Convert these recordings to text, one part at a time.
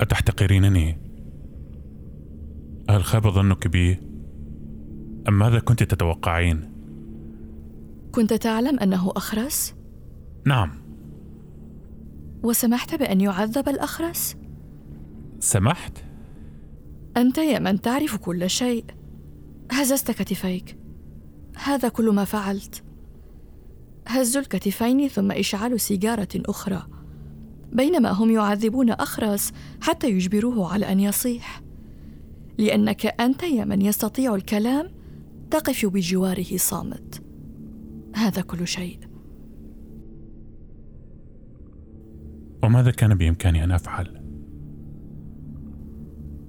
أتحتقرينني؟ هل خاب ظنك بي؟ أم ماذا كنت تتوقعين؟ كنت تعلم أنه أخرس؟ نعم وسمحت بأن يعذب الأخرس؟ سمحت؟ أنت يا من تعرف كل شيء هززت كتفيك هذا كل ما فعلت هز الكتفين ثم إشعال سيجارة أخرى بينما هم يعذبون أخرس حتى يجبروه على أن يصيح. لأنك أنت يا من يستطيع الكلام تقف بجواره صامت. هذا كل شيء. وماذا كان بإمكاني أن أفعل؟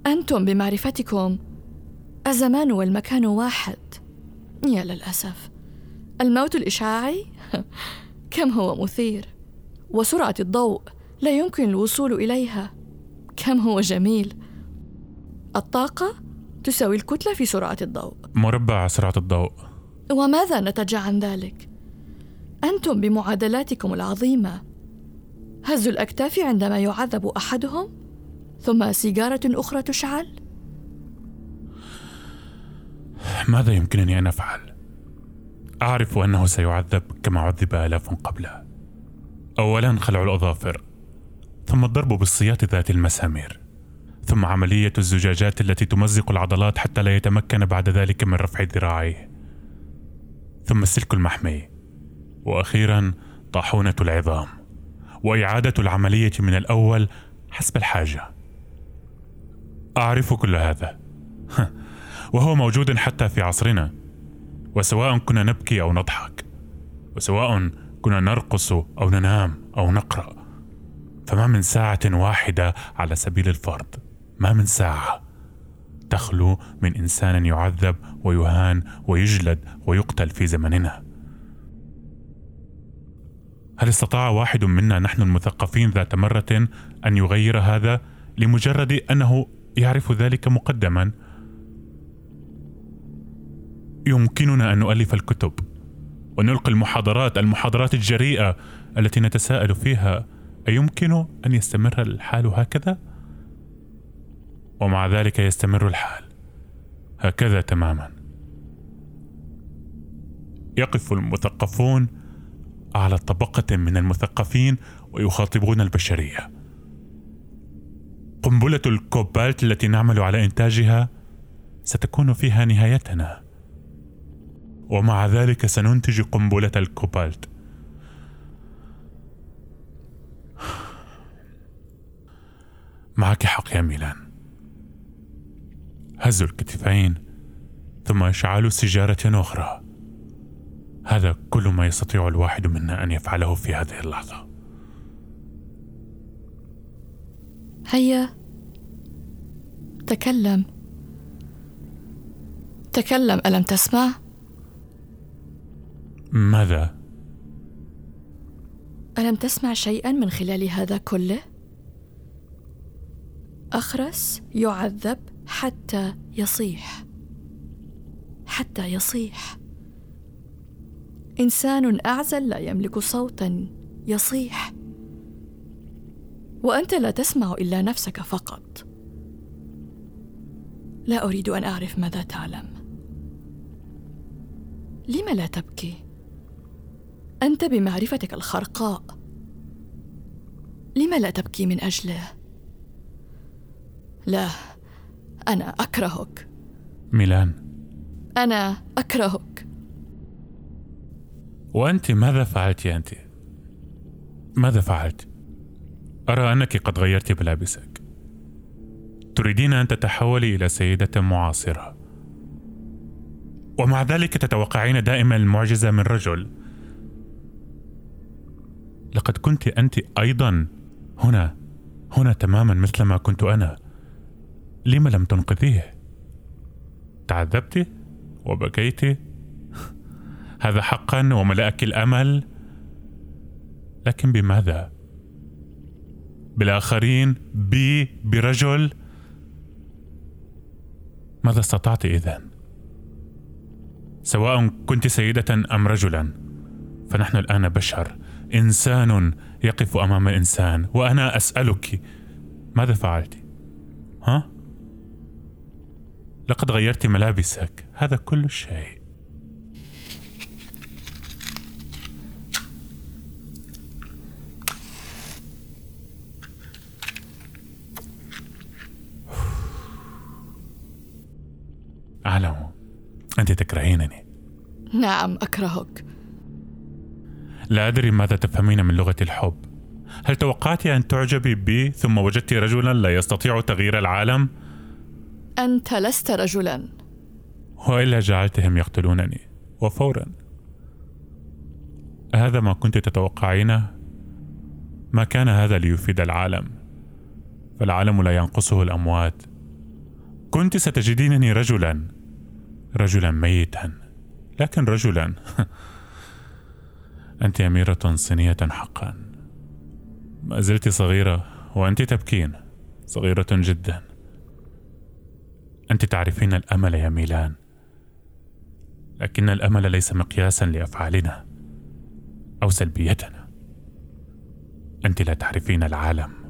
أنتم بمعرفتكم. الزمان والمكان واحد. يا للأسف. الموت الإشعاعي؟ كم هو مثير. وسرعة الضوء. لا يمكن الوصول إليها. كم هو جميل. الطاقة تساوي الكتلة في سرعة الضوء. مربع سرعة الضوء. وماذا نتج عن ذلك؟ أنتم بمعادلاتكم العظيمة. هز الأكتاف عندما يعذب أحدهم ثم سيجارة أخرى تشعل. ماذا يمكنني أن أفعل؟ أعرف أنه سيعذب كما عذب آلاف قبله. أولا خلع الأظافر. ثم الضرب بالسياط ذات المسامير. ثم عملية الزجاجات التي تمزق العضلات حتى لا يتمكن بعد ذلك من رفع ذراعيه ثم السلك المحمي. وأخيرا طاحونة العظام. وإعادة العملية من الأول حسب الحاجة. أعرف كل هذا. وهو موجود حتى في عصرنا. وسواء كنا نبكي أو نضحك. وسواء كنا نرقص أو ننام أو نقرأ. فما من ساعة واحدة على سبيل الفرض. ما من ساعة. تخلو من إنسان يعذب ويهان ويجلد ويقتل في زمننا. هل استطاع واحد منا نحن المثقفين ذات مرة أن يغير هذا لمجرد أنه يعرف ذلك مقدما؟ يمكننا أن نؤلف الكتب ونلقي المحاضرات المحاضرات الجريئة التي نتساءل فيها. ايمكن أن يستمر الحال هكذا؟ ومع ذلك يستمر الحال هكذا تماما. يقف المثقفون على طبقة من المثقفين ويخاطبون البشرية. قنبلة الكوبالت التي نعمل على إنتاجها ستكون فيها نهايتنا. ومع ذلك سننتج قنبلة الكوبالت. معك حق يا ميلان هز الكتفين ثم إشعال سيجارة أخرى هذا كل ما يستطيع الواحد منا أن يفعله في هذه اللحظة هيا تكلم تكلم ألم تسمع؟ ماذا؟ ألم تسمع شيئا من خلال هذا كله؟ أخرس يعذب حتى يصيح. حتى يصيح. إنسان أعزل لا يملك صوتا يصيح. وأنت لا تسمع إلا نفسك فقط. لا أريد أن أعرف ماذا تعلم. لم لا تبكي؟ أنت بمعرفتك الخرقاء. لم لا تبكي من أجله؟ لا. أنا أكرهك. ميلان. أنا أكرهك. وأنت ماذا فعلت أنت؟ ماذا فعلت؟ أرى أنك قد غيرت ملابسك تريدين أن تتحولي إلى سيدة معاصرة. ومع ذلك تتوقعين دائما المعجزة من رجل. لقد كنت أنت أيضا هنا هنا تماما مثل ما كنت أنا. لم لم تنقذيه؟ تعذبت؟ وبكيت؟ هذا حقا وملأك الأمل. لكن بماذا؟ بالآخرين بي برجل؟ ماذا استطعت اذن سواء كنت سيدة أم رجلا فنحن الآن بشر. إنسان يقف أمام إنسان وأنا أسألك ماذا فعلت؟ ها؟ لقد غيرت ملابسك. هذا كل شيء. أعلم. أنت تكرهينني. نعم أكرهك. لا أدري ماذا تفهمين من لغة الحب. هل توقعت أن تعجبي بي ثم وجدت رجلا لا يستطيع تغيير العالم؟ أنت لست رجلا. وإلا جعلتهم يقتلونني وفورا. هذا ما كنت تتوقعينه؟ ما كان هذا ليفيد العالم؟ فالعالم لا ينقصه الأموات. كنت ستجدينني رجلا. رجلا ميتا لكن رجلا. أنت أميرة صينية حقا. ما زلت صغيرة وأنت تبكين. صغيرة جدا. أنت تعرفين الأمل يا ميلان. لكن الأمل ليس مقياسا لأفعالنا أو سلبيتنا. أنت لا تعرفين العالم.